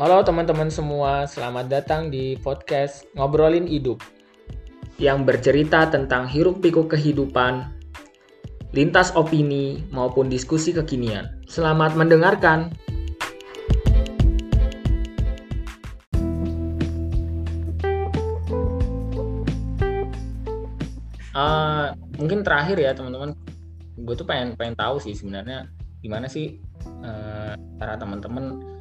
Halo teman-teman semua, selamat datang di podcast Ngobrolin Hidup yang bercerita tentang hiruk-pikuk kehidupan, lintas opini maupun diskusi kekinian. Selamat mendengarkan. Uh, mungkin terakhir ya teman-teman, gue tuh pengen pengen tahu sih sebenarnya gimana sih uh, cara teman-teman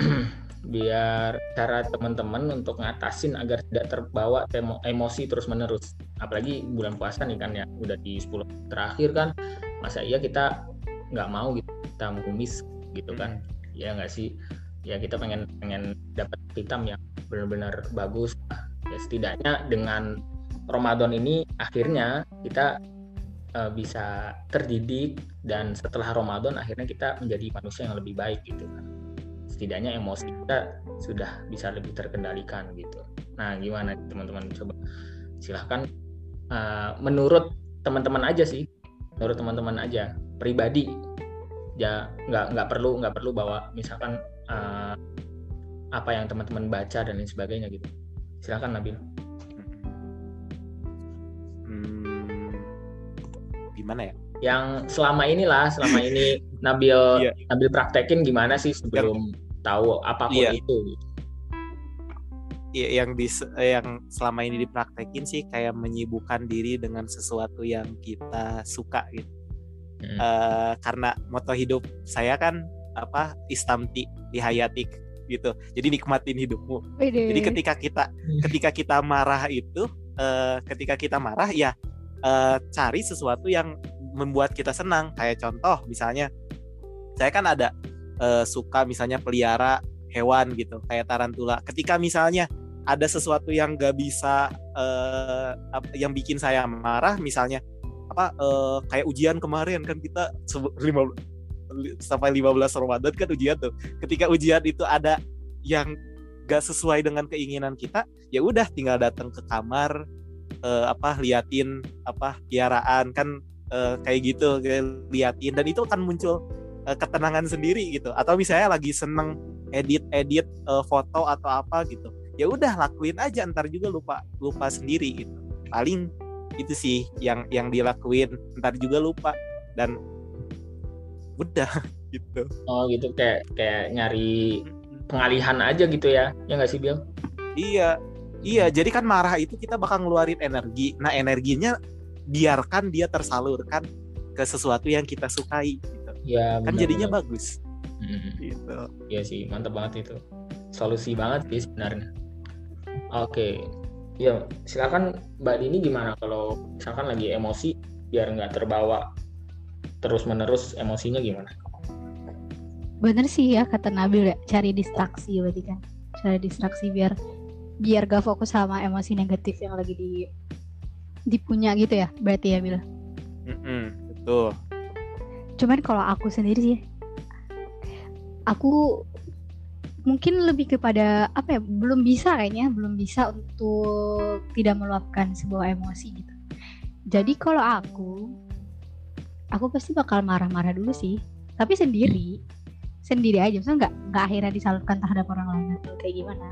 biar cara teman-teman untuk ngatasin agar tidak terbawa emosi terus menerus apalagi bulan puasa nih kan ya udah di 10 terakhir kan masa iya kita nggak mau gitu kita mengumis gitu kan? Hmm. ya nggak sih? Ya kita pengen pengen dapat hitam yang benar-benar bagus. Ya setidaknya dengan Ramadan ini akhirnya kita uh, bisa terdidik dan setelah Ramadan akhirnya kita menjadi manusia yang lebih baik gitu kan setidaknya emosi kita sudah bisa lebih terkendalikan gitu. Nah gimana teman-teman? Coba silahkan uh, menurut teman-teman aja sih. Menurut teman-teman aja. Pribadi. Ya nggak nggak perlu nggak perlu bawa misalkan uh, apa yang teman-teman baca dan lain sebagainya gitu. Silahkan Nabil. Gimana ya? Yang selama inilah, selama ini Nabil yeah. Nabil praktekin gimana sih sebelum yang, tahu apa pun yeah. itu? Iya, yang di yang selama ini dipraktekin sih kayak menyibukkan diri dengan sesuatu yang kita suka gitu. Hmm. Uh, karena moto hidup saya kan apa istamti dihayatik gitu. Jadi nikmatin hidupmu. Wede. Jadi ketika kita ketika kita marah itu uh, ketika kita marah ya uh, cari sesuatu yang membuat kita senang kayak contoh misalnya saya kan ada uh, suka misalnya pelihara hewan gitu kayak tarantula. Ketika misalnya ada sesuatu yang gak bisa uh, yang bikin saya marah misalnya apa uh, kayak ujian kemarin kan kita lima sampai 15 Ramadan kan ujian tuh. Ketika ujian itu ada yang gak sesuai dengan keinginan kita ya udah tinggal datang ke kamar uh, apa liatin apa piaraan kan uh, kayak gitu liatin. Dan itu akan muncul uh, ketenangan sendiri gitu. Atau misalnya lagi seneng edit edit uh, foto atau apa gitu. Ya udah lakuin aja ntar juga lupa lupa sendiri gitu. Paling itu sih yang yang dilakuin ntar juga lupa. Dan udah gitu. Oh gitu. Kayak kayak nyari pengalihan aja gitu ya. Ya nggak sih Bill? Iya. Iya, jadi kan marah itu kita bakal ngeluarin energi. Nah, energinya biarkan dia tersalurkan ke sesuatu yang kita sukai. Ya, kan jadinya benar. bagus. Hmm. Gitu. Iya sih, mantap banget itu. Solusi banget sih sebenarnya. Oke. Ya, silakan Mbak Dini gimana kalau misalkan lagi emosi biar nggak terbawa terus menerus emosinya gimana? Bener sih ya kata Nabil ya, cari distraksi berarti kan. Cari distraksi biar biar gak fokus sama emosi negatif yang lagi di dipunya gitu ya berarti ya Bila mm-hmm, betul cuman kalau aku sendiri sih aku mungkin lebih kepada apa ya belum bisa kayaknya belum bisa untuk tidak meluapkan sebuah emosi gitu jadi kalau aku aku pasti bakal marah-marah dulu sih tapi sendiri sendiri aja misalnya nggak nggak akhirnya disalurkan terhadap orang lain atau kayak gimana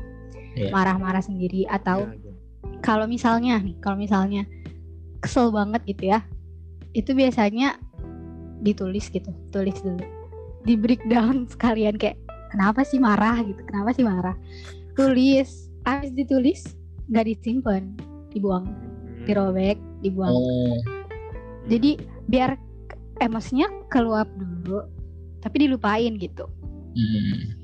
yeah. marah-marah sendiri atau yeah, yeah. kalau misalnya nih kalau misalnya kesel banget gitu ya itu biasanya ditulis gitu tulis dulu di breakdown sekalian kayak kenapa sih marah gitu kenapa sih marah tulis habis ditulis nggak disimpan dibuang hmm. dirobek dibuang oh. jadi biar emosinya keluar dulu tapi dilupain gitu hmm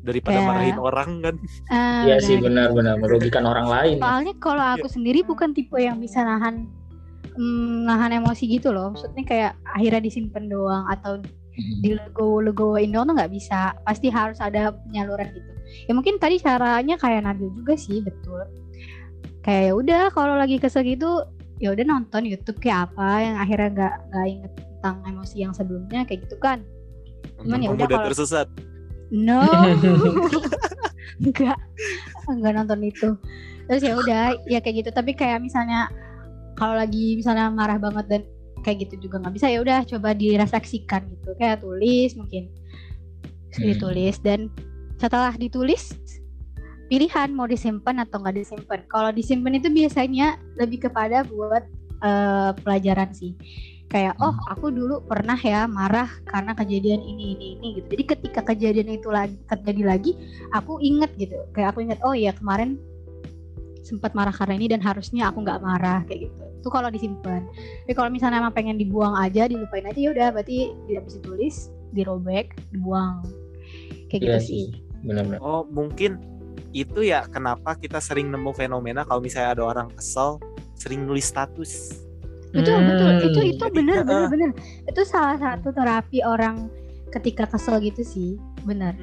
daripada kayak, marahin orang kan. Uh, iya sih benar-benar merugikan orang lain. Soalnya kalau aku ya. sendiri bukan tipe yang bisa nahan mm, nahan emosi gitu loh. Maksudnya kayak akhirnya disimpan doang atau hmm. dilego-legoin doang tuh nggak bisa. Pasti harus ada penyaluran gitu. Ya mungkin tadi caranya kayak Nabil juga sih betul. Kayak ya udah kalau lagi kesel gitu ya udah nonton YouTube kayak apa yang akhirnya nggak nggak inget tentang emosi yang sebelumnya kayak gitu kan. Cuman ya udah kalau tersesat no enggak enggak nonton itu terus ya udah ya kayak gitu tapi kayak misalnya kalau lagi misalnya marah banget dan kayak gitu juga nggak bisa ya udah coba direfleksikan gitu kayak tulis mungkin hmm. ditulis dan setelah ditulis pilihan mau disimpan atau nggak disimpan. Kalau disimpan itu biasanya lebih kepada buat uh, pelajaran sih. Kayak oh Hmm. aku dulu pernah ya marah karena kejadian ini ini ini gitu. Jadi ketika kejadian itu lagi terjadi lagi, aku inget gitu. Kayak aku inget oh ya kemarin sempat marah karena ini dan harusnya aku nggak marah kayak gitu. Itu kalau disimpan. Tapi kalau misalnya emang pengen dibuang aja, dilupain aja ya udah berarti tidak bisa tulis, dirobek, dibuang. Kayak gitu Iya sih. benar-benar Oh mungkin itu ya kenapa kita sering nemu fenomena kalau misalnya ada orang kesel sering nulis status. betul betul Hmm. itu itu Jadi, bener uh, bener bener itu salah satu terapi orang ketika kesel gitu sih bener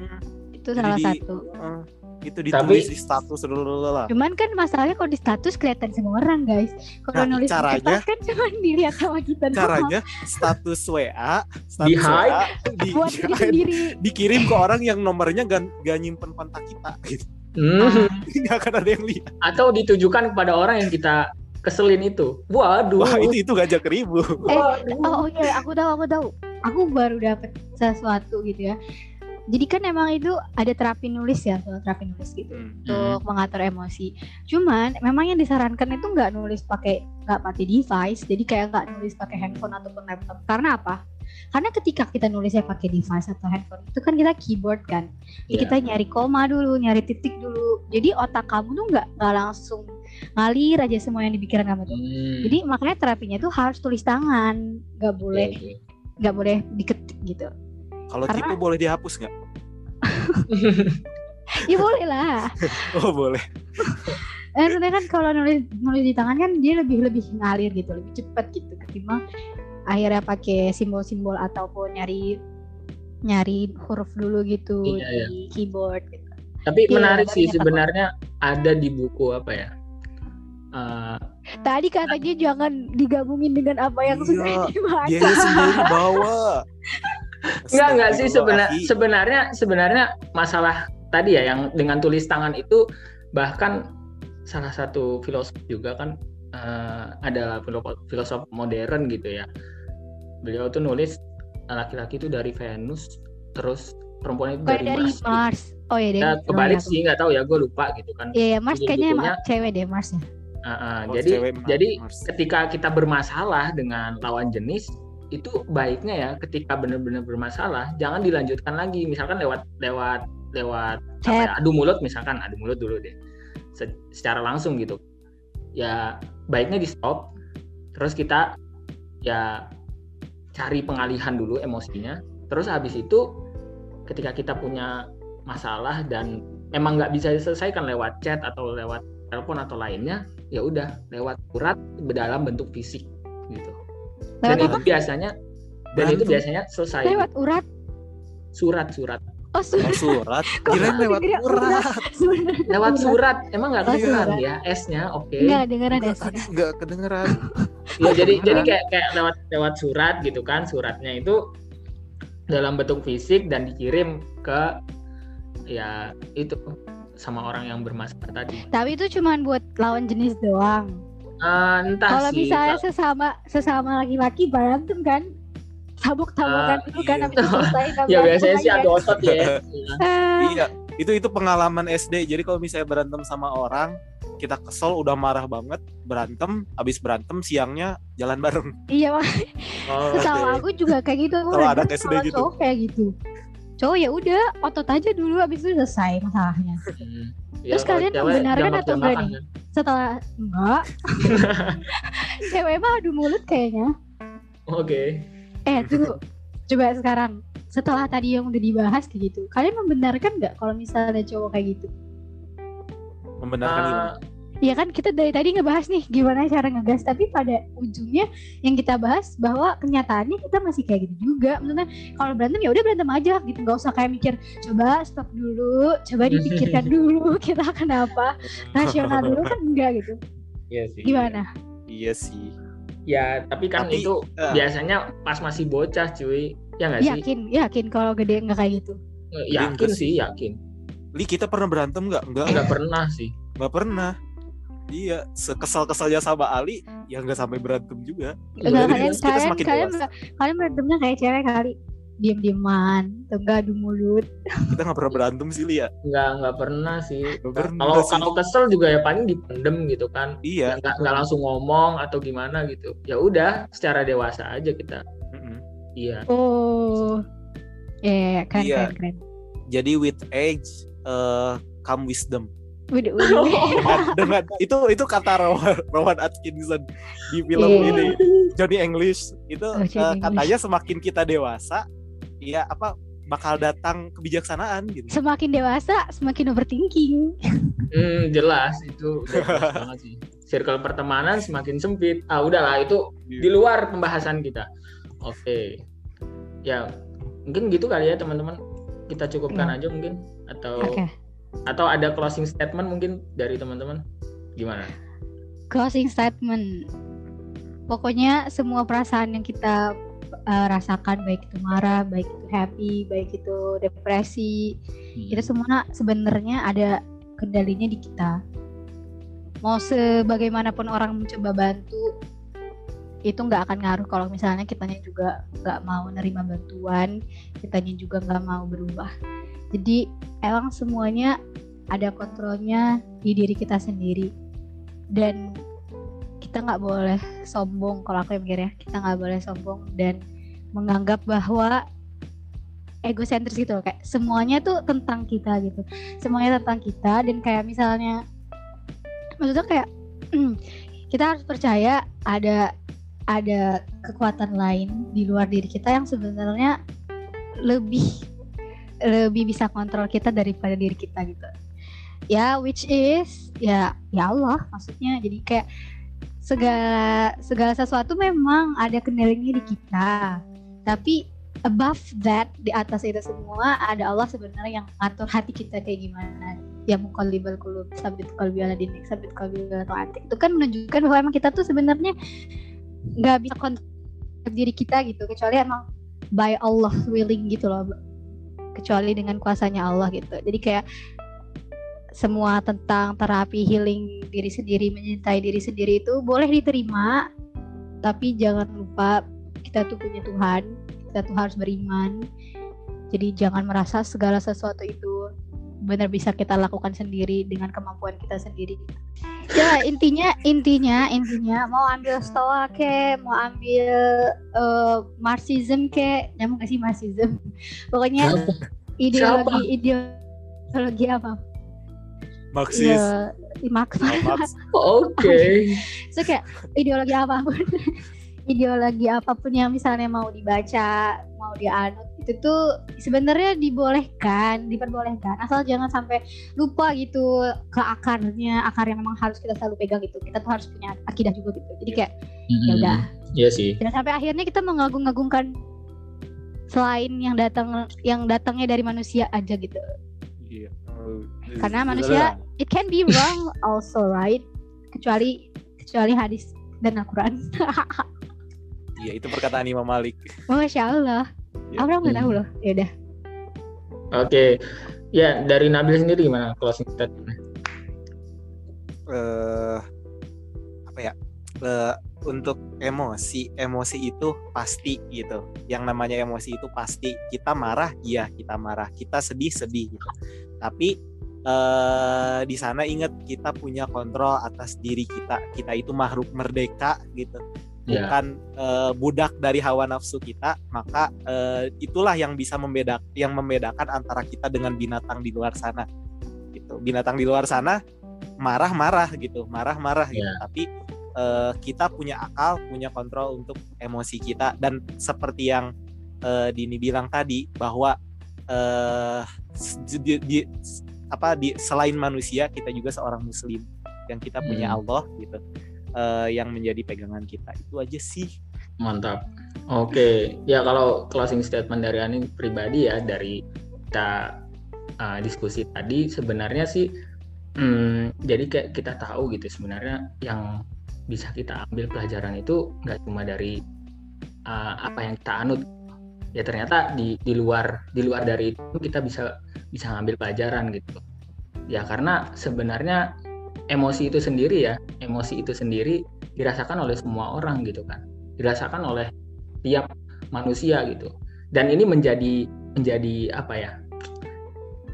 itu Jadi salah di- satu Eh, itu ditulis di status lah. cuman kan masalahnya kalau di status kelihatan semua orang guys kalau Nah, nulis di caranya- kertas kan cuma dilihat sama kita doang. Caranya status WA, status Di hide. WA di, buat diri sendiri dikirim ke orang yang nomornya gak, gak nyimpen kontak kita gitu. Hmm. Gak akan ada yang lihat. atau ditujukan kepada orang yang kita keselin itu waduh Wah, itu itu ngajak ribut. Eh, Waduh. oh, iya aku tahu aku tahu aku baru dapet sesuatu gitu ya jadi kan emang itu ada terapi nulis ya soal terapi nulis gitu Hmm. untuk mengatur emosi. Cuman memang yang disarankan itu nggak nulis pakai nggak pakai device, jadi kayak nggak nulis pakai handphone ataupun laptop. Karena apa? Karena ketika kita nulisnya pakai device atau handphone itu kan kita keyboard kan, Jadi Iya. kita nyari koma dulu, nyari titik dulu. Jadi otak kamu tuh nggak nggak langsung ngalir aja semua yang di pikiran kamu tuh. Hmm. Jadi makanya terapinya tuh harus tulis tangan, nggak boleh nggak boleh diketik gitu. Kalau Karena- tipe boleh dihapus nggak? Ya boleh lah. Oh boleh. Eh, Maksudnya kan kalau nulis nulis di tangan kan dia lebih lebih ngalir gitu, lebih cepat gitu ketimbang akhirnya pakai simbol-simbol ataupun nyari nyari huruf dulu gitu Iya, iya. di keyboard gitu. tapi Iya, menarik sih sebenarnya ada di buku apa ya Eh, Tadi katanya jangan digabungin dengan apa yang Iya, sudah dibaca. Dia sendiri bawa. Enggak enggak sih sebenarnya Astagfirullahaladzim. sebenarnya sebenarnya masalah tadi ya yang dengan tulis tangan itu bahkan salah satu filosof juga kan eh, ada filosof, modern gitu ya. Beliau tuh nulis laki-laki itu dari Venus terus perempuan itu Bukan dari, dari Mars. Mars. Oh iya deh. Ya, kebalik sih nggak tahu ya gue lupa gitu kan. Iya, ya, Mars kayaknya emang cewek deh Mars ya. Ah, ah, Oh, jadi cewek Mars. jadi ketika kita bermasalah dengan lawan jenis itu baiknya ya ketika benar-benar bermasalah jangan dilanjutkan lagi. Misalkan lewat lewat lewat apa ya, adu mulut misalkan adu mulut dulu deh. Se- secara langsung gitu. Ya baiknya di stop terus kita ya cari pengalihan dulu emosinya. Terus habis itu ketika kita punya masalah dan emang nggak bisa diselesaikan lewat chat atau lewat telepon atau lainnya ya udah lewat surat dalam bentuk fisik gitu dan Lewat itu apa? biasanya dan itu Berantem. biasanya selesai Lewat urat. surat surat Oh, surat. Oh, surat. Aku lewat dengernya urat. Sebenarnya lewat urat. surat emang nggak Oh, kedengeran surat. ya S-nya oke Enggak dengeran ya. Enggak, tadi enggak kedengeran. ya jadi kedengeran. jadi kayak kayak lewat lewat surat gitu kan suratnya itu dalam bentuk fisik dan dikirim ke ya itu sama orang yang bermasalah tadi Tapi itu cuman buat lawan jenis doang. Entah Kalau sih misalnya sesama sesama laki-laki berantem kan tabuk-tabukan Ah, itu kan iya. habis itu selesai ya biasanya sih kan. adu otot ya Ah, iya, itu itu pengalaman SD. Jadi kalau misalnya berantem sama orang, kita kesel udah marah banget, berantem, habis berantem siangnya jalan bareng. iya Mak. oh, sama aku juga kayak gitu Kalau anak SD gitu. cowok kayak gitu cowok ya udah otot aja dulu habis itu selesai masalahnya hmm. Terus kalau kalian cewek membenarkan atau enggak nih? kan? setelah enggak cewek mah adu mulut kayaknya oke eh tunggu coba sekarang setelah tadi yang udah dibahas kayak gitu kalian membenarkan nggak kalau misalnya cowok kayak gitu Membenarkan gimana? Ya kan kita dari tadi ngebahas nih gimana cara ngegas. Tapi pada ujungnya yang kita bahas bahwa kenyataannya kita masih kayak gitu juga. Maksudnya kalau berantem ya udah berantem aja gitu. Nggak usah kayak mikir coba stop dulu coba dipikirkan dulu kita kenapa rasional dulu kan enggak gitu. Iya sih. Gimana? Iya sih. ya tapi kan Tapi, itu eh. biasanya pas masih bocah cuy. Ya nggak sih? Yakin yakin kalau gede nggak kayak gitu? Yakin sih yakin. Li kita pernah berantem nggak? Enggak, nggak pernah sih. Nggak pernah. Iya, sekesal-kesalnya sama Ali, ya nggak sampai berantem juga. Enggak, Jadi kalian kalian semakin kalian kalian berantemnya kayak cewek kali. Diem-dieman atau enggak adu mulut. Kita nggak pernah berantem sih Lia. Nggak nggak pernah sih. Kalau kalau kesel juga ya paling dipendem gitu kan. Iya. Nggak nggak langsung ngomong atau gimana gitu. Ya udah secara dewasa aja kita. Mm-mm. iya. Oh. Ya keren Iya. keren keren. Jadi with age eh, come wisdom Waduh, waduh. dengan, dengan itu itu kata Rowan, Rowan Atkinson di film Iya. ini Johnny English itu Oh, Johnny katanya semakin kita dewasa ya apa bakal datang kebijaksanaan gitu semakin dewasa semakin overthinking Hmm, jelas itu udah jelas banget sih. Circle pertemanan semakin sempit. Ah udahlah itu di luar pembahasan kita. Oke. Ya mungkin gitu kali ya teman-teman. Kita cukupkan aja mungkin atau oke atau ada closing statement mungkin dari teman-teman. Gimana? closing statement pokoknya semua perasaan yang kita uh, rasakan baik itu marah baik itu happy baik itu depresi Hmm. itu semua sebenarnya ada kendalinya di kita mau sebagaimanapun orang mencoba bantu itu nggak akan ngaruh kalau misalnya kitanya juga nggak mau nerima bantuan kitanya juga nggak mau berubah. Jadi emang semuanya ada kontrolnya di diri kita sendiri. Dan kita nggak boleh sombong kalau aku mikir ya kita nggak boleh sombong dan menganggap bahwa egosentris gitu loh kayak semuanya tuh tentang kita gitu. Semuanya tentang kita dan kayak misalnya maksudnya kayak kita harus percaya ada ada kekuatan lain di luar diri kita yang sebenarnya lebih lebih bisa kontrol kita daripada diri kita gitu. Ya which is ya ya Allah maksudnya jadi kayak segala segala sesuatu memang ada kendalinya di kita. Tapi above that di atas itu semua ada Allah sebenarnya yang ngatur hati kita kayak gimana. Ya mukallibal qulub sabit qalbi ala sabit qalbi ala itu kan menunjukkan bahwa emang kita tuh sebenarnya nggak bisa kontrol diri kita gitu kecuali emang by Allah willing gitu loh kecuali dengan kuasanya Allah gitu. Jadi kayak semua tentang terapi healing diri sendiri mencintai diri sendiri itu boleh diterima tapi jangan lupa kita tuh punya Tuhan kita tuh harus beriman. Jadi jangan merasa segala sesuatu itu benar bisa kita lakukan sendiri dengan kemampuan kita sendiri. Ya intinya intinya intinya mau ambil stoa ke mau ambil uh, marxism ke nyamuk gak sih marxism? Pokoknya ideologi ideologi apa? Marxis. Ya, Marx. Marx. Oke. so kayak ideologi apa pun ideologi apa pun yang misalnya mau dibaca mau dianut itu tuh sebenarnya dibolehkan diperbolehkan. Asal jangan sampai lupa gitu ke akarnya akar yang memang harus kita selalu pegang gitu. Kita tuh harus punya akidah juga gitu. Jadi kayak ya udah. Iya sih. dan sampai akhirnya kita mengagung-agungkan selain yang datang yang datangnya dari manusia aja gitu. Iya. karena manusia it can be wrong also right? Kecuali kecuali hadis dan Al-Quran Iya itu perkataan Imam Malik. Masya Allah Ya. Abraham nggak tahu loh ya udah Oke. Ya, dari Nabil sendiri gimana closing statement? eh apa ya? Eh, untuk emosi, emosi itu pasti gitu. Yang namanya emosi itu pasti. Kita marah, iya kita marah. Kita sedih, sedih gitu. Tapi eh di sana ingat kita punya kontrol atas diri kita. Kita itu makhluk merdeka gitu. Ya. bukan eh, budak dari hawa nafsu kita, maka eh, itulah yang bisa membedak yang membedakan antara kita dengan binatang di luar sana. Gitu. Binatang di luar sana marah-marah gitu, marah-marah gitu. Ya. Tapi eh, kita punya akal, punya kontrol untuk emosi kita dan seperti yang eh, Dini bilang tadi bahwa eh, di, di- apa di selain manusia kita juga seorang muslim yang kita punya Hmm. Allah gitu eh, yang menjadi pegangan kita. Itu aja sih. Mantap. Oke, ya kalau closing statement dari Ani pribadi ya dari kita uh, diskusi tadi sebenarnya sih hmm, jadi kayak kita tahu gitu sebenarnya yang bisa kita ambil pelajaran itu nggak cuma dari uh, apa yang kita anut. Ya ternyata di di luar di luar dari itu kita bisa bisa ngambil pelajaran gitu. Ya karena sebenarnya emosi itu sendiri ya. Emosi itu sendiri dirasakan oleh semua orang gitu kan. Dirasakan oleh tiap manusia gitu. Dan ini menjadi menjadi apa ya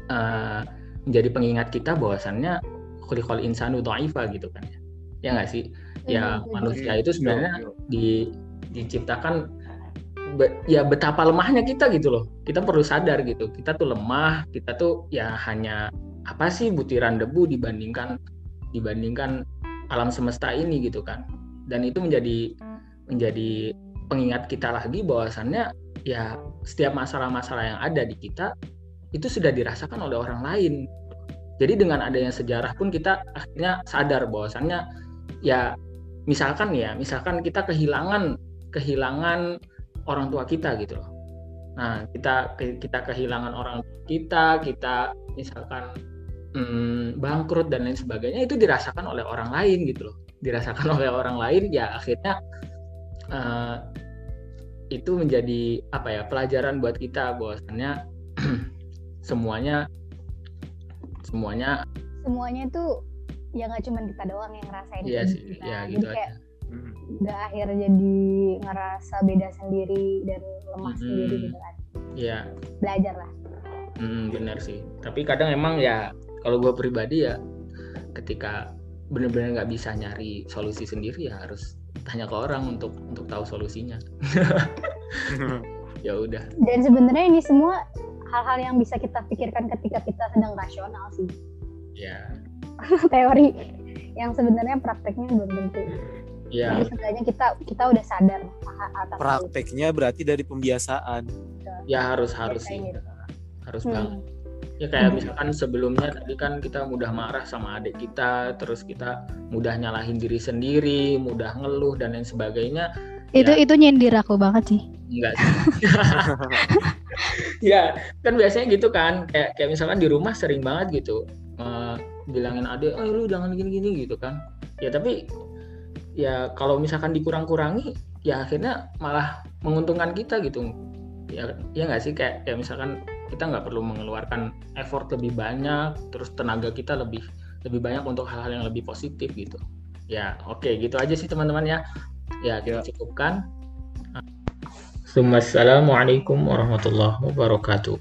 uh, menjadi pengingat kita bahwasannya khuliqal insanu dha'ifa gitu kan ya. Ya nggak sih? Ya hmm, manusia itu sebenarnya di diciptakan be, ya betapa lemahnya kita gitu loh. Kita perlu sadar gitu. Kita tuh lemah kita tuh ya hanya apa sih butiran debu dibandingkan dibandingkan alam semesta ini gitu kan. Dan itu menjadi menjadi pengingat kita lagi bahwasannya ya setiap masalah-masalah yang ada di kita itu sudah dirasakan oleh orang lain. Jadi dengan adanya sejarah pun kita akhirnya sadar bahwasannya ya misalkan ya misalkan kita kehilangan kehilangan orang tua kita gitu loh. Nah kita kita kehilangan orang tua kita kita misalkan hmm, bangkrut dan lain sebagainya itu dirasakan oleh orang lain gitu loh dirasakan oleh orang lain ya akhirnya uh, itu menjadi apa ya pelajaran buat kita bahwasannya semuanya semuanya semuanya itu ya nggak cuma kita doang yang ngerasain iya sih kita. ya gitu jadi kayak hmm. nggak akhir jadi ngerasa beda sendiri dan lemah hmm. sendiri gitu kan iya belajar lah hmm, benar sih tapi kadang emang ya kalau gue pribadi ya ketika benar-benar nggak bisa nyari solusi sendiri ya harus tanya ke orang untuk untuk tahu solusinya ya udah dan sebenarnya ini semua hal-hal yang bisa kita pikirkan ketika kita sedang rasional sih ya teori yang sebenarnya prakteknya belum tentu. Iya. Jadi sebenarnya kita kita udah sadar atas prakteknya itu. berarti dari pembiasaan. Ya harus harus sih. Gitu. Harus hmm. banget. Ya kayak hmm. misalkan sebelumnya tadi kan kita mudah marah sama adik kita, terus kita mudah nyalahin diri sendiri, mudah ngeluh dan lain sebagainya. Itu ya, itu nyindir aku banget sih. Enggak sih. ya, kan biasanya gitu kan. Kayak kayak misalkan di rumah sering banget gitu. Uh, bilangin adek, oh lu jangan gini-gini gitu kan. Ya tapi ya kalau misalkan dikurang-kurangi, ya akhirnya malah menguntungkan kita gitu. Ya ya nggak sih kayak kayak misalkan kita nggak perlu mengeluarkan effort lebih banyak, terus tenaga kita lebih lebih banyak untuk hal-hal yang lebih positif gitu. Ya oke okay, gitu aja sih teman-teman ya. Ya kita cukupkan. Assalamualaikum warahmatullahi wabarakatuh.